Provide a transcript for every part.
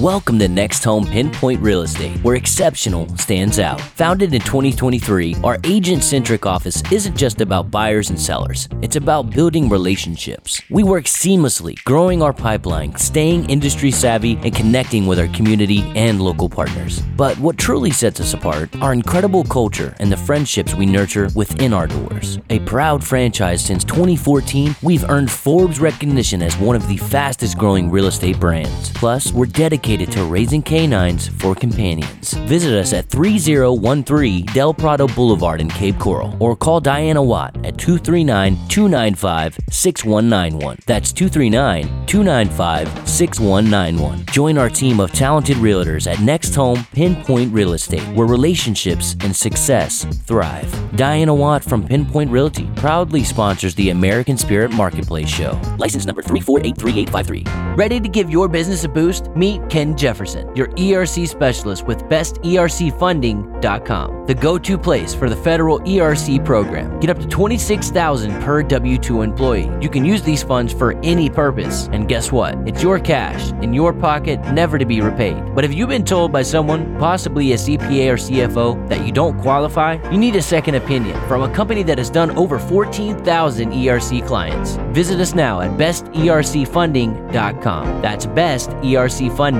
Welcome to Next Home Pinpoint Real Estate, where exceptional stands out. Founded in 2023, our agent centric office isn't just about buyers and sellers, it's about building relationships. We work seamlessly, growing our pipeline, staying industry savvy, and connecting with our community and local partners. But what truly sets us apart, our incredible culture and the friendships we nurture within our doors. A proud franchise since 2014, we've earned Forbes recognition as one of the fastest growing real estate brands. Plus, we're dedicated to raising canines for companions. Visit us at 3013 Del Prado Boulevard in Cape Coral or call Diana Watt at 239 295 6191. That's 239 295 6191. Join our team of talented realtors at Next Home Pinpoint Real Estate, where relationships and success thrive. Diana Watt from Pinpoint Realty proudly sponsors the American Spirit Marketplace Show. License number 3483853. Ready to give your business a boost? Meet Ken Jefferson, your ERC specialist with bestercfunding.com, the go-to place for the federal ERC program. Get up to 26,000 per W2 employee. You can use these funds for any purpose, and guess what? It's your cash in your pocket, never to be repaid. But if you've been told by someone, possibly a CPA or CFO, that you don't qualify? You need a second opinion from a company that has done over 14,000 ERC clients. Visit us now at bestercfunding.com. That's bestercfunding.com.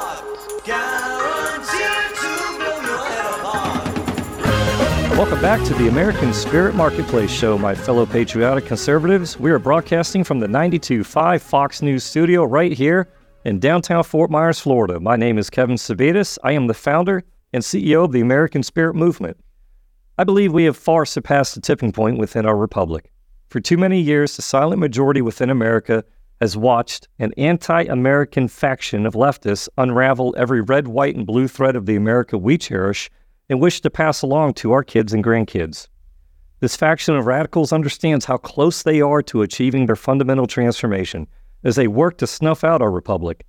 Welcome back to the American Spirit Marketplace Show, my fellow patriotic conservatives. We are broadcasting from the 92.5 Fox News studio right here in downtown Fort Myers, Florida. My name is Kevin Sabitas. I am the founder and CEO of the American Spirit Movement. I believe we have far surpassed the tipping point within our republic. For too many years, the silent majority within America has watched an anti American faction of leftists unravel every red, white, and blue thread of the America we cherish and wish to pass along to our kids and grandkids. This faction of radicals understands how close they are to achieving their fundamental transformation as they work to snuff out our republic.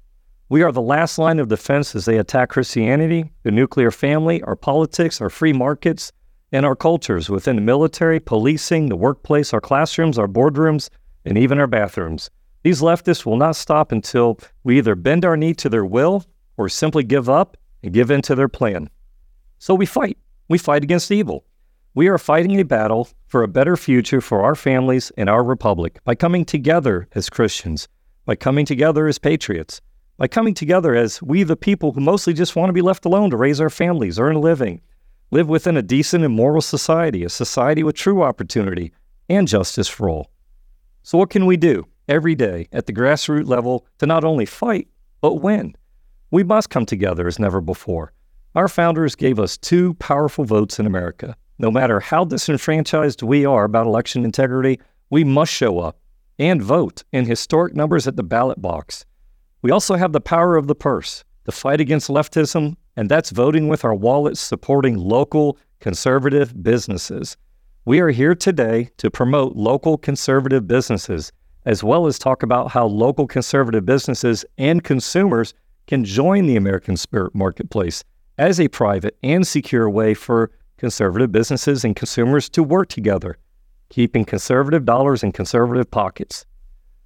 We are the last line of defense as they attack Christianity, the nuclear family, our politics, our free markets, and our cultures within the military, policing, the workplace, our classrooms, our boardrooms, and even our bathrooms. These leftists will not stop until we either bend our knee to their will or simply give up and give in to their plan. So we fight. We fight against evil. We are fighting a battle for a better future for our families and our republic by coming together as Christians, by coming together as patriots, by coming together as we, the people who mostly just want to be left alone to raise our families, earn a living, live within a decent and moral society, a society with true opportunity and justice for all. So, what can we do every day at the grassroots level to not only fight, but win? We must come together as never before. Our founders gave us two powerful votes in America. No matter how disenfranchised we are about election integrity, we must show up and vote in historic numbers at the ballot box. We also have the power of the purse to fight against leftism, and that's voting with our wallets supporting local conservative businesses. We are here today to promote local conservative businesses, as well as talk about how local conservative businesses and consumers can join the American Spirit Marketplace as a private and secure way for conservative businesses and consumers to work together, keeping conservative dollars in conservative pockets.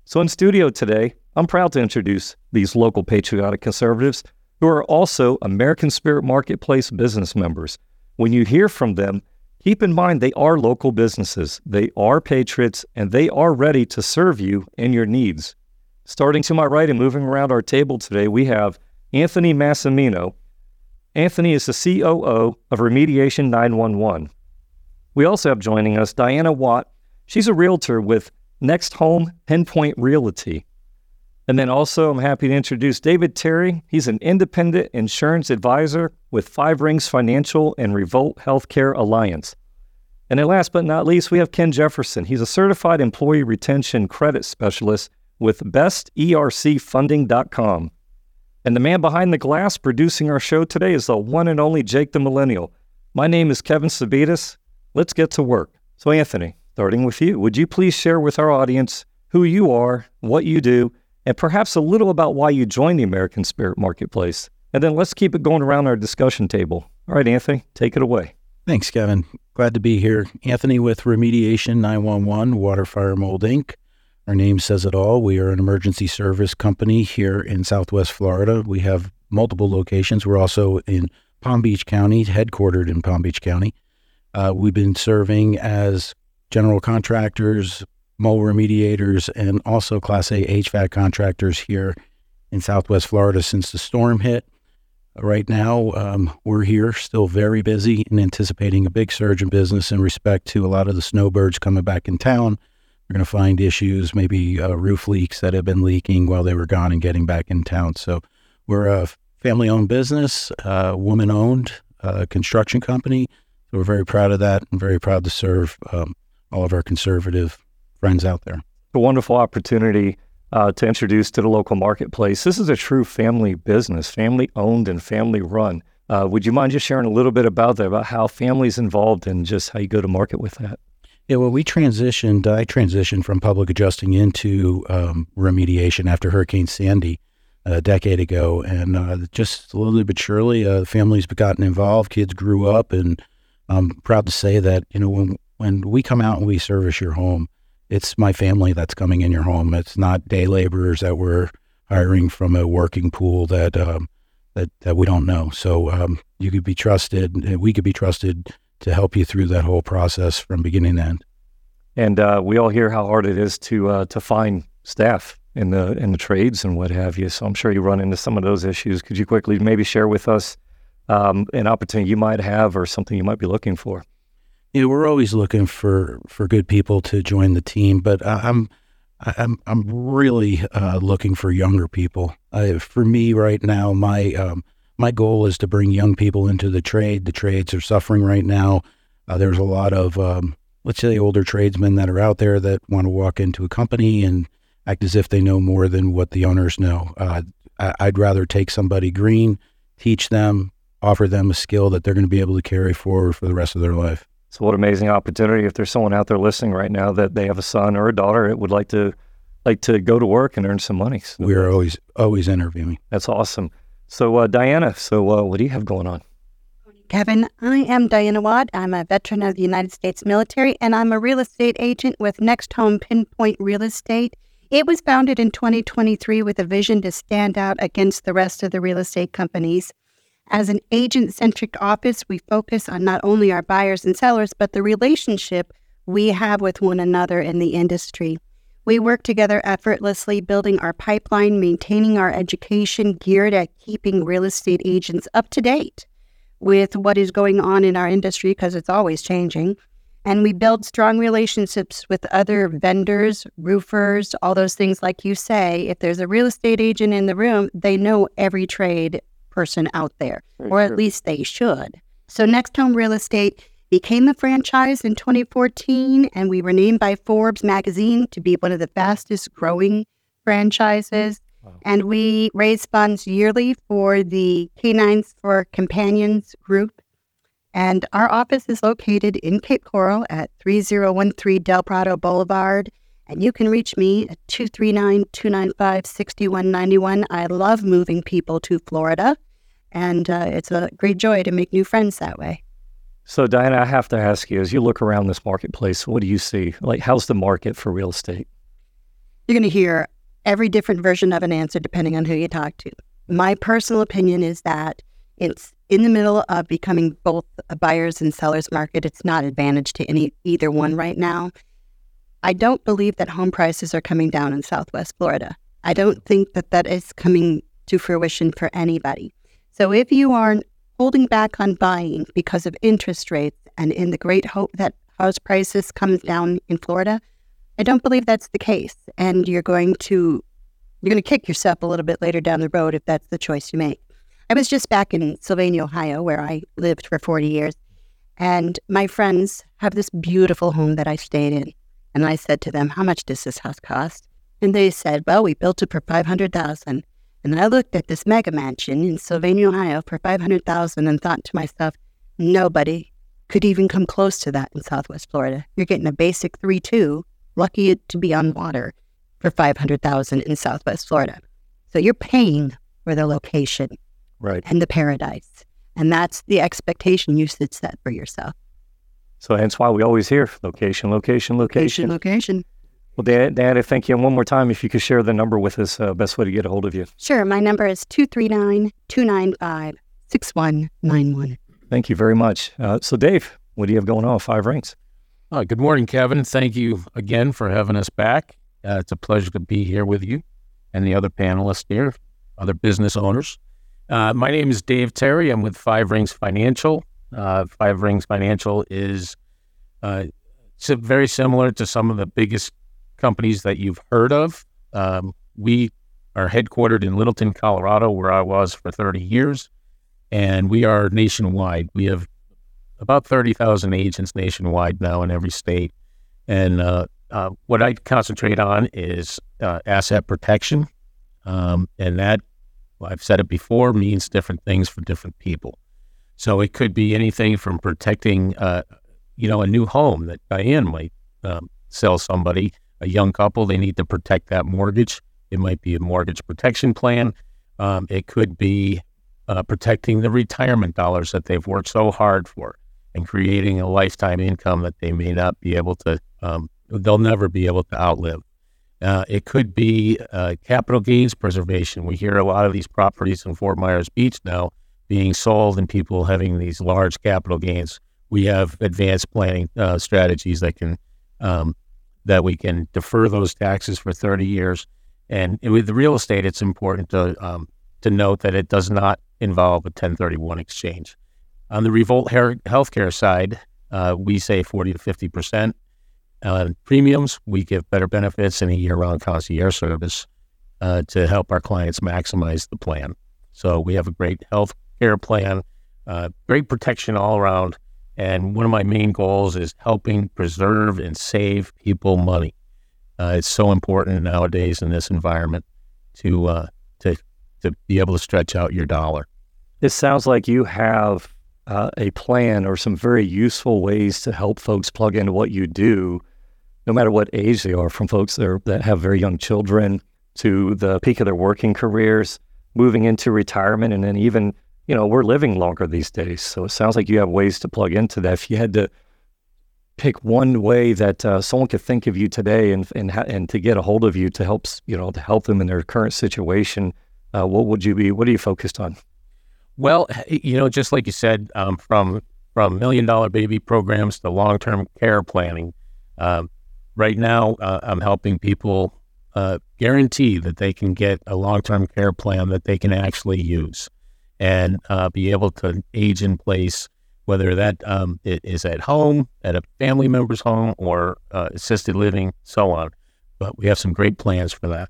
So, in studio today, I'm proud to introduce these local patriotic conservatives who are also American Spirit Marketplace business members. When you hear from them, keep in mind they are local businesses, they are patriots, and they are ready to serve you and your needs. Starting to my right and moving around our table today, we have Anthony Massimino. Anthony is the COO of Remediation 911. We also have joining us Diana Watt. She's a realtor with Next Home Pinpoint Realty. And then also, I'm happy to introduce David Terry. He's an independent insurance advisor with Five Rings Financial and Revolt Healthcare Alliance. And then last but not least, we have Ken Jefferson. He's a certified employee retention credit specialist with bestercfunding.com. And the man behind the glass producing our show today is the one and only Jake the Millennial. My name is Kevin Sabitas. Let's get to work. So, Anthony, starting with you. Would you please share with our audience who you are, what you do, and perhaps a little about why you joined the American Spirit Marketplace? And then let's keep it going around our discussion table. All right, Anthony, take it away. Thanks, Kevin. Glad to be here. Anthony with Remediation 911 Water Fire Mold Inc. Our name says it all. We are an emergency service company here in Southwest Florida. We have multiple locations. We're also in Palm Beach County, headquartered in Palm Beach County. Uh, we've been serving as general contractors, mold remediators, and also Class A HVAC contractors here in Southwest Florida since the storm hit. Right now, um, we're here still very busy and anticipating a big surge in business in respect to a lot of the snowbirds coming back in town you're going to find issues, maybe uh, roof leaks that have been leaking while they were gone and getting back in town. So we're a family owned business, uh, woman owned uh, construction company. So we're very proud of that and very proud to serve um, all of our conservative friends out there. A wonderful opportunity uh, to introduce to the local marketplace. This is a true family business, family owned and family run. Uh, would you mind just sharing a little bit about that, about how families involved and just how you go to market with that? Yeah, well, we transitioned. I transitioned from public adjusting into um, remediation after Hurricane Sandy a decade ago, and uh, just slowly but surely, uh, families gotten involved. Kids grew up, and I'm proud to say that you know when when we come out and we service your home, it's my family that's coming in your home. It's not day laborers that we're hiring from a working pool that um, that that we don't know. So um, you could be trusted. We could be trusted to help you through that whole process from beginning to end. And uh, we all hear how hard it is to uh, to find staff in the in the trades and what have you. So I'm sure you run into some of those issues. Could you quickly maybe share with us um, an opportunity you might have or something you might be looking for? Yeah, we're always looking for for good people to join the team, but I'm I'm I'm really uh, looking for younger people. for me right now, my um, my goal is to bring young people into the trade. The trades are suffering right now. Uh, there's a lot of, um, let's say, older tradesmen that are out there that want to walk into a company and act as if they know more than what the owners know. Uh, I, would rather take somebody green, teach them, offer them a skill that they're going to be able to carry forward for the rest of their life. So, what amazing opportunity! If there's someone out there listening right now that they have a son or a daughter that would like to like to go to work and earn some money, so we are always always interviewing. That's awesome. So, uh, Diana, so uh, what do you have going on? Kevin, I am Diana Watt. I'm a veteran of the United States military, and I'm a real estate agent with Next Home Pinpoint Real Estate. It was founded in 2023 with a vision to stand out against the rest of the real estate companies. As an agent centric office, we focus on not only our buyers and sellers, but the relationship we have with one another in the industry. We work together effortlessly, building our pipeline, maintaining our education geared at keeping real estate agents up to date with what is going on in our industry because it's always changing. And we build strong relationships with other vendors, roofers, all those things, like you say. If there's a real estate agent in the room, they know every trade person out there, Very or at least they should. So, Next Home Real Estate became a franchise in 2014, and we were named by Forbes magazine to be one of the fastest growing franchises. Wow. And we raise funds yearly for the Canines for Companions group. And our office is located in Cape Coral at 3013 Del Prado Boulevard. And you can reach me at 239 295 6191. I love moving people to Florida, and uh, it's a great joy to make new friends that way. So, Diana, I have to ask you as you look around this marketplace, what do you see? Like, how's the market for real estate? You're going to hear every different version of an answer depending on who you talk to. My personal opinion is that it's in the middle of becoming both a buyer's and seller's market. It's not advantage to any either one right now. I don't believe that home prices are coming down in Southwest Florida. I don't think that that is coming to fruition for anybody. So if you are holding back on buying because of interest rates and in the great hope that house prices comes down in Florida, I don't believe that's the case. And you're going to you're going to kick yourself a little bit later down the road if that's the choice you make. I was just back in Sylvania, Ohio, where I lived for 40 years, and my friends have this beautiful home that I stayed in. And I said to them, "How much does this house cost?" And they said, "Well, we built it for 500,000." And I looked at this mega mansion in Sylvania, Ohio for 500000 and thought to myself, nobody could even come close to that in Southwest Florida. You're getting a basic 3 2, lucky to be on water for 500000 in Southwest Florida. So you're paying for the location Right. and the paradise. And that's the expectation you should set for yourself. So hence why we always hear location, location, location. Location, location. Well, Dan, Dan, I thank you. And one more time, if you could share the number with us, uh, best way to get a hold of you. Sure. My number is 239 295 6191. Thank you very much. Uh, so, Dave, what do you have going on Five Rings? Uh, good morning, Kevin. Thank you again for having us back. Uh, it's a pleasure to be here with you and the other panelists here, other business owners. Uh, my name is Dave Terry. I'm with Five Rings Financial. Uh, Five Rings Financial is uh, very similar to some of the biggest companies that you've heard of. Um, we are headquartered in Littleton, Colorado, where I was for 30 years, and we are nationwide. We have about 30,000 agents nationwide now in every state. And uh, uh, what I concentrate on is uh, asset protection. Um, and that, well, I've said it before, means different things for different people. So it could be anything from protecting, uh, you know, a new home that Diane might um, sell somebody, a young couple, they need to protect that mortgage. It might be a mortgage protection plan. Um, it could be uh, protecting the retirement dollars that they've worked so hard for and creating a lifetime income that they may not be able to, um, they'll never be able to outlive. Uh, it could be uh, capital gains preservation. We hear a lot of these properties in Fort Myers Beach now being sold and people having these large capital gains. We have advanced planning uh, strategies that can um, that we can defer those taxes for 30 years. And with the real estate, it's important to um, to note that it does not involve a 1031 exchange. On the Revolt Healthcare side, uh, we say 40 to 50 percent. Uh, premiums, we give better benefits and a year-round concierge service uh, to help our clients maximize the plan. So we have a great health care plan, uh, great protection all around. And one of my main goals is helping preserve and save people money. Uh, it's so important nowadays in this environment to uh, to to be able to stretch out your dollar. It sounds like you have uh, a plan or some very useful ways to help folks plug into what you do, no matter what age they are, from folks that, are, that have very young children to the peak of their working careers, moving into retirement, and then even, you know, we're living longer these days. So it sounds like you have ways to plug into that. If you had to pick one way that uh, someone could think of you today and and ha- and to get a hold of you to help you know to help them in their current situation, uh, what would you be? What are you focused on? Well, you know, just like you said, um, from from million dollar baby programs to long term care planning. Um, right now, uh, I'm helping people uh, guarantee that they can get a long term care plan that they can actually use and uh, be able to age in place, whether that um, it is at home, at a family member's home, or uh, assisted living, so on. But we have some great plans for that.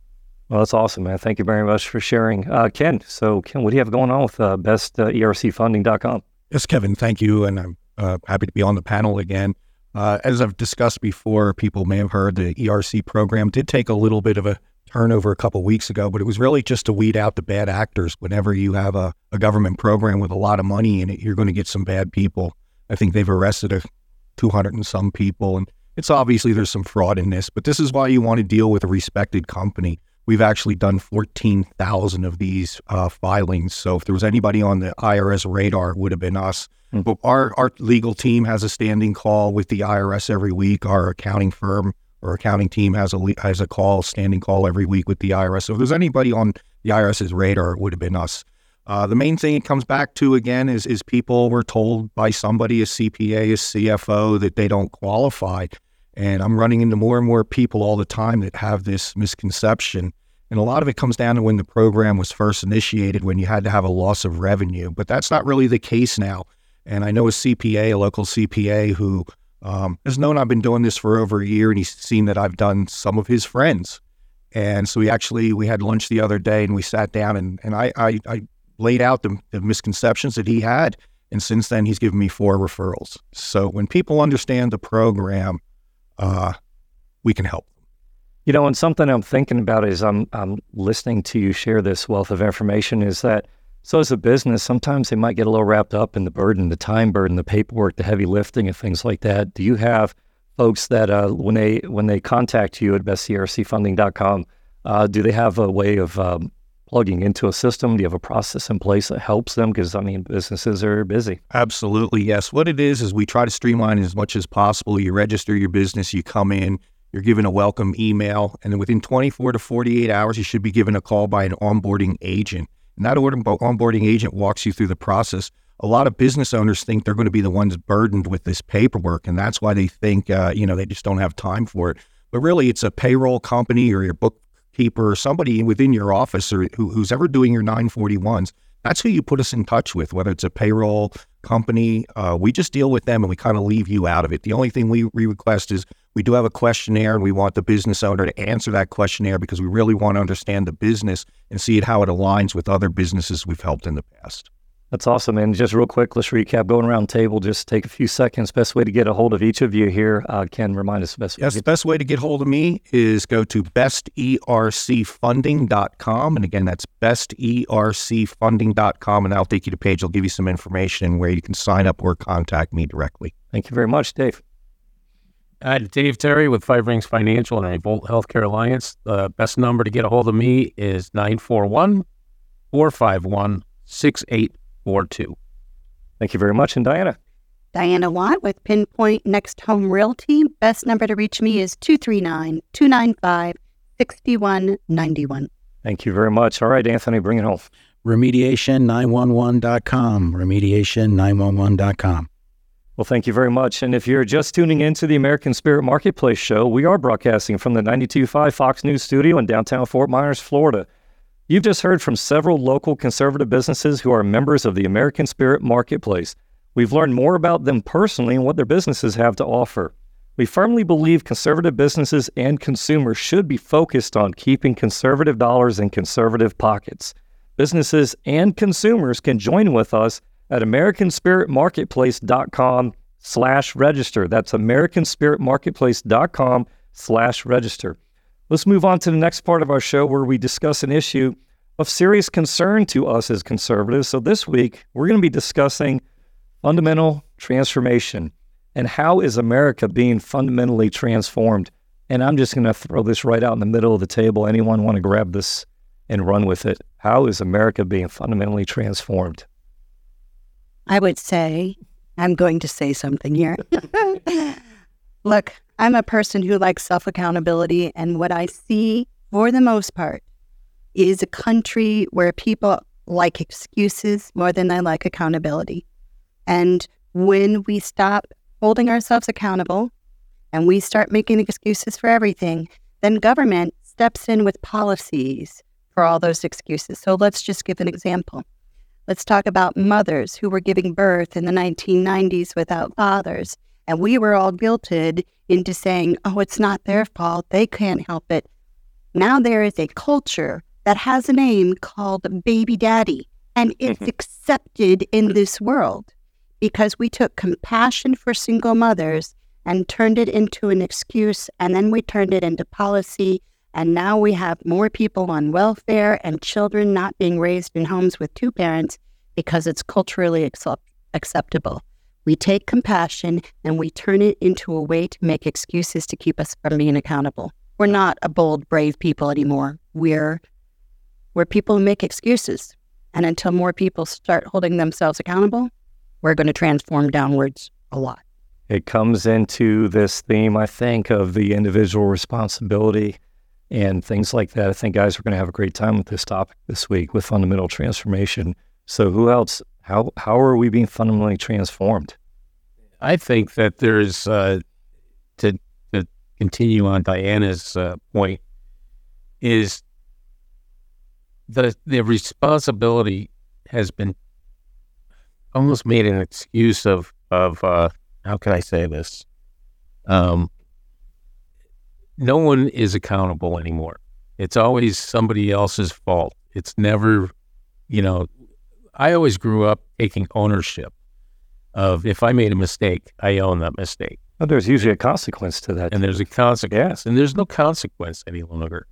Well, that's awesome, man. Thank you very much for sharing. Uh, Ken, so Ken, what do you have going on with uh, bestercfunding.com? Yes, Kevin, thank you. And I'm uh, happy to be on the panel again. Uh, as I've discussed before, people may have heard the ERC program did take a little bit of a turnover a couple weeks ago, but it was really just to weed out the bad actors. Whenever you have a, a government program with a lot of money in it, you're going to get some bad people. I think they've arrested a 200 and some people, and it's obviously there's some fraud in this, but this is why you want to deal with a respected company. We've actually done 14,000 of these uh, filings. So if there was anybody on the IRS radar, it would have been us. Hmm. But our, our legal team has a standing call with the IRS every week. Our accounting firm or accounting team has a has a call, standing call every week with the IRS. So if there's anybody on the IRS's radar, it would have been us. Uh, the main thing it comes back to again is is people were told by somebody, a CPA, a CFO, that they don't qualify. And I'm running into more and more people all the time that have this misconception. And a lot of it comes down to when the program was first initiated, when you had to have a loss of revenue. But that's not really the case now. And I know a CPA, a local CPA, who um, has known I've been doing this for over a year, and he's seen that I've done some of his friends. And so we actually we had lunch the other day, and we sat down, and and I I, I laid out the, the misconceptions that he had. And since then, he's given me four referrals. So when people understand the program, uh, we can help. You know, and something I'm thinking about as I'm I'm listening to you share this wealth of information is that So, as a business, sometimes they might get a little wrapped up in the burden, the time burden, the paperwork, the heavy lifting, and things like that. Do you have folks that uh, when they when they contact you at bestercfunding.com, uh, do they have a way of um, plugging into a system? Do you have a process in place that helps them? Because I mean, businesses are busy. Absolutely, yes. What it is is we try to streamline as much as possible. You register your business, you come in, you're given a welcome email, and then within 24 to 48 hours, you should be given a call by an onboarding agent. And that onboarding agent walks you through the process. A lot of business owners think they're going to be the ones burdened with this paperwork, and that's why they think, uh, you know, they just don't have time for it. But really, it's a payroll company or your bookkeeper or somebody within your office or who, who's ever doing your 941s. That's who you put us in touch with, whether it's a payroll company. Uh, we just deal with them and we kind of leave you out of it. The only thing we request is we do have a questionnaire and we want the business owner to answer that questionnaire because we really want to understand the business and see how it aligns with other businesses we've helped in the past. That's awesome. And just real quick, let's recap. Going around the table, just take a few seconds. Best way to get a hold of each of you here. Uh, Ken, remind us the best Yes, the best way to get hold of me is go to bestercfunding.com. And again, that's bestercfunding.com. And I'll take you to page. I'll give you some information where you can sign up or contact me directly. Thank you very much, Dave. Uh, Dave Terry with Five Rings Financial and Revolt Healthcare Alliance. The best number to get a hold of me is 941 451 6842. Thank you very much. And Diana? Diana Watt with Pinpoint Next Home Realty. Best number to reach me is 239 295 6191. Thank you very much. All right, Anthony, bring it home. Remediation911.com. Remediation911.com. Well, thank you very much. And if you're just tuning into the American Spirit Marketplace show, we are broadcasting from the 92.5 Fox News studio in downtown Fort Myers, Florida. You've just heard from several local conservative businesses who are members of the American Spirit Marketplace. We've learned more about them personally and what their businesses have to offer. We firmly believe conservative businesses and consumers should be focused on keeping conservative dollars in conservative pockets. Businesses and consumers can join with us at americanspiritmarketplace.com slash register. That's americanspiritmarketplace.com slash register. Let's move on to the next part of our show where we discuss an issue of serious concern to us as conservatives. So this week, we're going to be discussing fundamental transformation and how is America being fundamentally transformed. And I'm just going to throw this right out in the middle of the table. Anyone want to grab this and run with it? How is America being fundamentally transformed? I would say, I'm going to say something here. Look, I'm a person who likes self accountability, and what I see for the most part is a country where people like excuses more than they like accountability. And when we stop holding ourselves accountable and we start making excuses for everything, then government steps in with policies for all those excuses. So let's just give an example. Let's talk about mothers who were giving birth in the 1990s without fathers. And we were all guilted into saying, oh, it's not their fault. They can't help it. Now there is a culture that has a name called baby daddy, and it's mm-hmm. accepted in this world because we took compassion for single mothers and turned it into an excuse, and then we turned it into policy. And now we have more people on welfare and children not being raised in homes with two parents because it's culturally accept- acceptable. We take compassion and we turn it into a way to make excuses to keep us from being accountable. We're not a bold, brave people anymore. We're we're people who make excuses. And until more people start holding themselves accountable, we're going to transform downwards a lot. It comes into this theme, I think, of the individual responsibility and things like that. I think guys are going to have a great time with this topic this week with fundamental transformation. So, who else? How how are we being fundamentally transformed? I think that there's uh, to to continue on Diana's uh, point is the the responsibility has been almost made an excuse of of uh, how can I say this? Um, no one is accountable anymore. It's always somebody else's fault. It's never, you know, I always grew up taking ownership of if I made a mistake, I own that mistake. Well, there's usually a consequence to that. And there's a consequence. And there's no consequence any longer.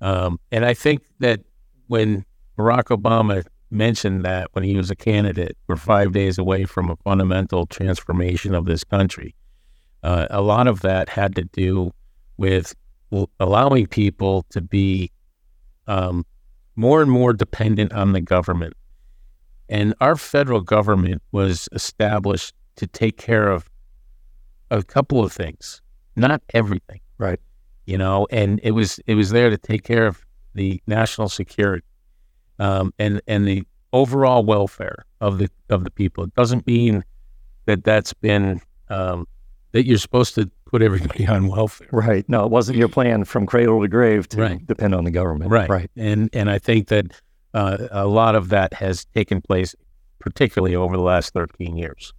Um, and I think that when Barack Obama mentioned that when he was a candidate, we're five days away from a fundamental transformation of this country. Uh, a lot of that had to do with allowing people to be um, more and more dependent on the government. And our federal government was established to take care of a couple of things, not everything. Right. You know, and it was it was there to take care of the national security um, and and the overall welfare of the of the people. It doesn't mean that that's been um, that you're supposed to put everybody on welfare. Right. No, it wasn't your plan from cradle to grave to right. depend on the government. Right. Right. And and I think that uh, a lot of that has taken place, particularly over the last 13 years.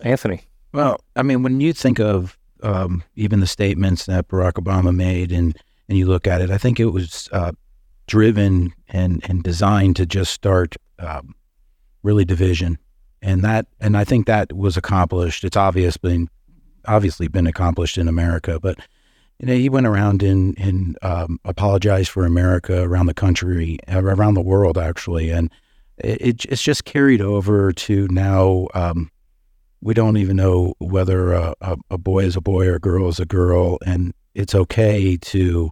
Anthony. Well, I mean, when you think of um, even the statements that Barack Obama made, and and you look at it, I think it was uh, driven and and designed to just start um, really division, and that and I think that was accomplished. It's obvious been obviously been accomplished in America, but you know he went around and and um, apologized for America around the country, around the world actually, and it, it's just carried over to now. Um, we don't even know whether a, a, a, boy is a boy or a girl is a girl, and it's okay to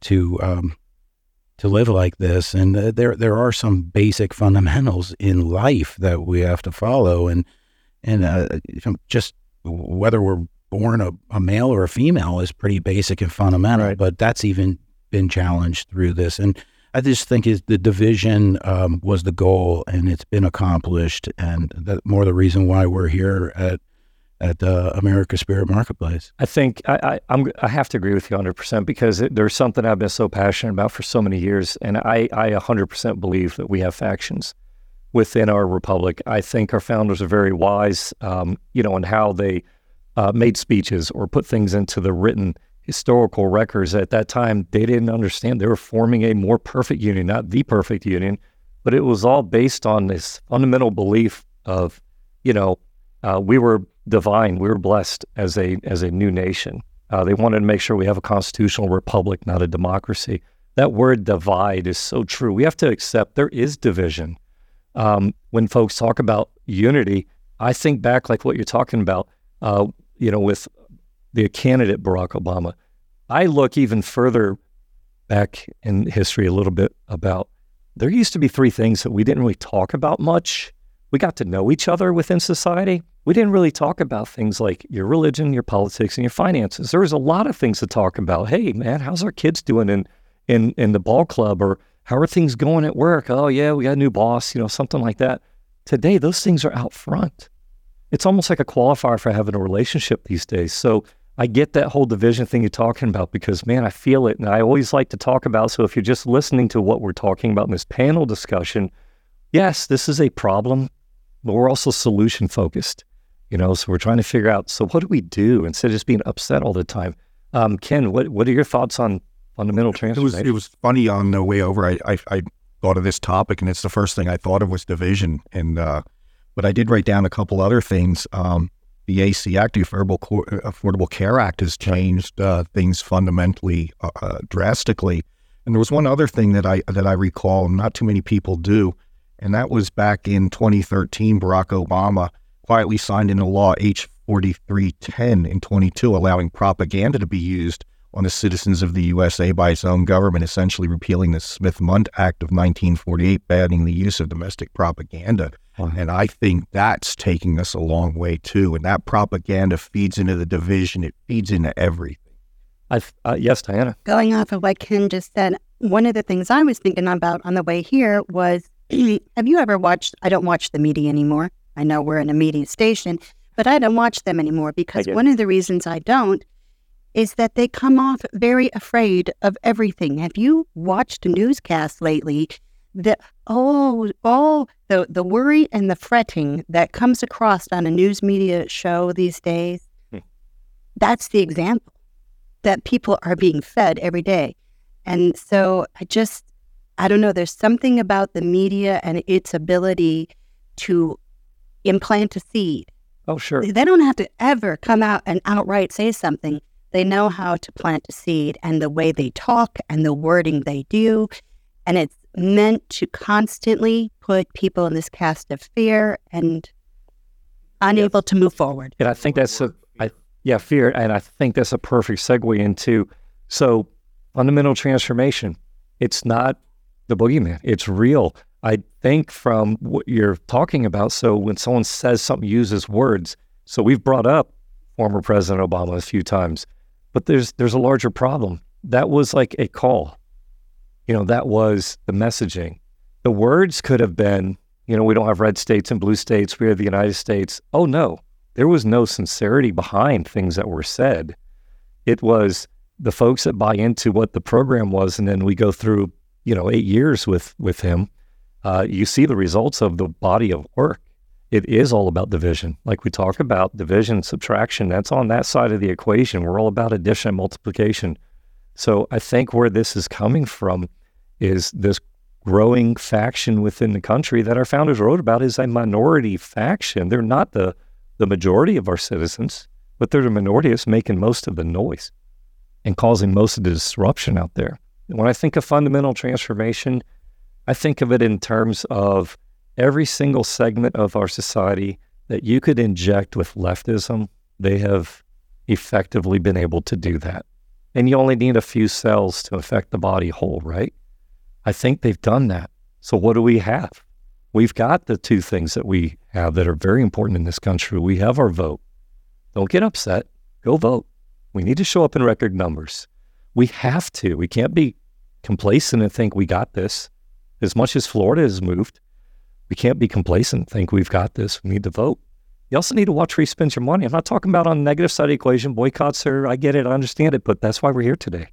to um, to live like this. And uh, there there are some basic fundamentals in life that we have to follow, and and uh, just whether we're born a, a, male or a female is pretty basic and fundamental. Right. But that's even been challenged through this, and I just think is the division um, was the goal, and it's been accomplished, and that more the reason why we're here at at uh, America Spirit Marketplace. I think I, I, am I have to agree with you 100 percent because it, there's something I've been so passionate about for so many years, and I I 100 percent believe that we have factions within our republic. I think our founders are very wise, um, you know, in how they uh, made speeches or put things into the written historical records. At that time, they didn't understand they were forming a more perfect union, not the perfect union, but it was all based on this fundamental belief of, you know, uh, we were divine. We were blessed as a as a new nation. Uh, they wanted to make sure we have a constitutional republic, not a democracy. That word divide is so true. We have to accept there is division. Um, when folks talk about unity, I think back like what you're talking about. Uh, you know, with the candidate Barack Obama, I look even further back in history a little bit about there used to be three things that we didn't really talk about much. We got to know each other within society we didn't really talk about things like your religion, your politics, and your finances. There was a lot of things to talk about. Hey, man, how's our kids doing in in in the ball club, or how are things going at work? Oh, yeah, we got a new boss, you know, something like that. Today, those things are out front. It's almost like a qualifier for having a relationship these days. So I get that whole division thing you're talking about because, man, I feel it, and I always like to talk about. So if you're just listening to what we're talking about in this panel discussion, yes, this is a problem, but we're also solution focused you know, so we're trying to figure out. So what do we do instead of just being upset all the time? Um, Ken, what what are your thoughts on fundamental transformation? It was it was funny on the way over. I, I, I thought of this topic, and it's the first thing I thought of was division. And uh, but I did write down a couple other things. Um, the AC Act, the Affordable Affordable Care Act, has changed uh, things fundamentally, uh, uh, drastically. And there was one other thing that I that I recall, not too many people do, and that was back in 2013. Barack Obama quietly signed into law H 4310 in 22, allowing propaganda to be used on the citizens of the USA by its own government, essentially repealing the Smith Mundt Act of 1948, banning the use of domestic propaganda. And I think that's taking us a long way too. And that propaganda feeds into the division, it feeds into everything. Uh, yes, Diana. Going off of what Ken just said, one of the things I was thinking about on the way here was have you ever watched? I don't watch the media anymore. I know we're in a media station, but I don't watch them anymore because one of the reasons I don't is that they come off very afraid of everything. Have you watched newscasts lately? The oh oh the the worry and the fretting that comes across on a news media show these days. Hmm. That's the example that people are being fed every day. And so I just I don't know, there's something about the media and its ability to implant a seed. Oh, sure. They don't have to ever come out and outright say something. They know how to plant a seed and the way they talk and the wording they do. And it's meant to constantly put people in this cast of fear and unable to move forward. And I think that's a, I, yeah, fear. And I think that's a perfect segue into so fundamental transformation. It's not the boogeyman, it's real. I think from what you're talking about, so when someone says something, uses words, so we've brought up former President Obama a few times, but there's there's a larger problem. That was like a call. You know, that was the messaging. The words could have been, you know, we don't have red states and blue states. We are the United States. Oh no, there was no sincerity behind things that were said. It was the folks that buy into what the program was, and then we go through, you know, eight years with with him. Uh, you see the results of the body of work. It is all about division, like we talk about division, subtraction. That's on that side of the equation. We're all about addition and multiplication. So I think where this is coming from is this growing faction within the country that our founders wrote about is a minority faction. They're not the the majority of our citizens, but they're the minority that's making most of the noise and causing most of the disruption out there. When I think of fundamental transformation, I think of it in terms of every single segment of our society that you could inject with leftism, they have effectively been able to do that. And you only need a few cells to affect the body whole, right? I think they've done that. So what do we have? We've got the two things that we have that are very important in this country. We have our vote. Don't get upset. Go vote. We need to show up in record numbers. We have to. We can't be complacent and think we got this. As much as Florida has moved, we can't be complacent think we've got this. We need to vote. You also need to watch where you spend your money. I'm not talking about on the negative side of the equation. Boycotts are, I get it, I understand it, but that's why we're here today.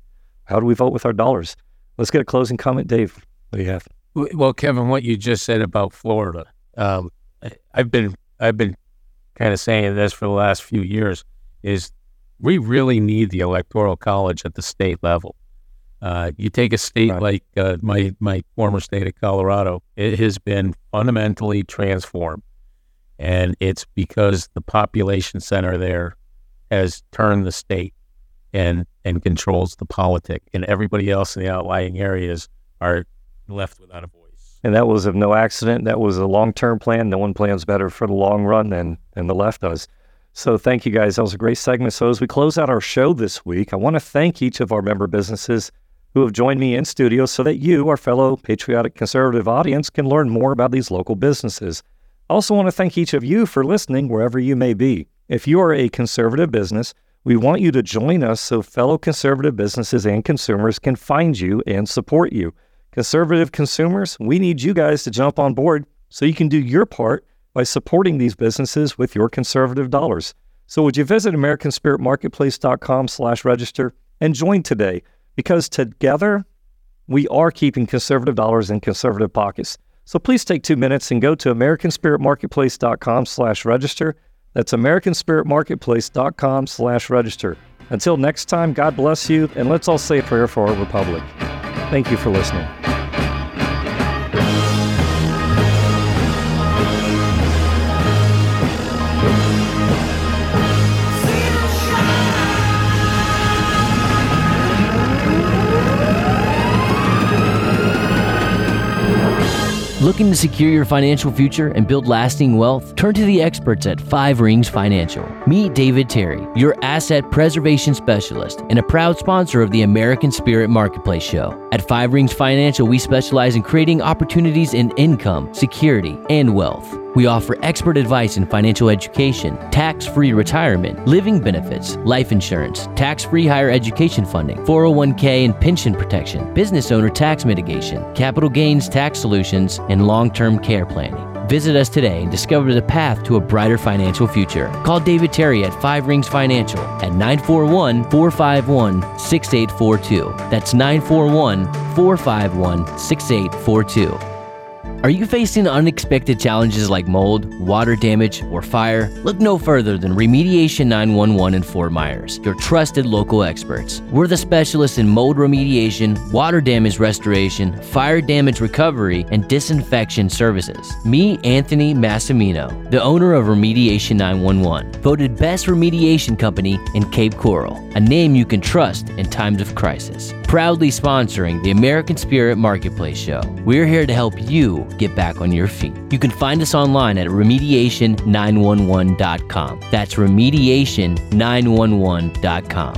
How do we vote with our dollars? Let's get a closing comment, Dave. What do you have? Well, Kevin, what you just said about Florida, um, I've been I've been kind of saying this for the last few years. Is we really need the electoral college at the state level. Uh, you take a state right. like uh, my my former state of Colorado; it has been fundamentally transformed, and it's because the population center there has turned the state and and controls the politic, and everybody else in the outlying areas are left without a voice. And that was of no accident. That was a long term plan. No one plans better for the long run than than the left does. So thank you guys. That was a great segment. So as we close out our show this week, I want to thank each of our member businesses who have joined me in studio so that you, our fellow patriotic conservative audience, can learn more about these local businesses. I also want to thank each of you for listening wherever you may be. If you are a conservative business, we want you to join us so fellow conservative businesses and consumers can find you and support you. Conservative consumers, we need you guys to jump on board so you can do your part by supporting these businesses with your conservative dollars. So would you visit americanspiritmarketplace.com slash register and join today because together we are keeping conservative dollars in conservative pockets. So please take two minutes and go to americanspiritmarketplace.com slash register. That's americanspiritmarketplace.com slash register. Until next time, God bless you, and let's all say a prayer for our republic. Thank you for listening. Looking to secure your financial future and build lasting wealth? Turn to the experts at Five Rings Financial. Meet David Terry, your asset preservation specialist and a proud sponsor of the American Spirit Marketplace Show. At Five Rings Financial, we specialize in creating opportunities in income, security, and wealth. We offer expert advice in financial education, tax free retirement, living benefits, life insurance, tax free higher education funding, 401k and pension protection, business owner tax mitigation, capital gains tax solutions, and long term care planning. Visit us today and discover the path to a brighter financial future. Call David Terry at Five Rings Financial at 941 451 6842. That's 941 451 6842. Are you facing unexpected challenges like mold, water damage, or fire? Look no further than Remediation 911 in Fort Myers, your trusted local experts. We're the specialists in mold remediation, water damage restoration, fire damage recovery, and disinfection services. Me, Anthony Massimino, the owner of Remediation 911, voted best remediation company in Cape Coral, a name you can trust in times of crisis. Proudly sponsoring the American Spirit Marketplace Show. We're here to help you get back on your feet. You can find us online at remediation911.com. That's remediation911.com.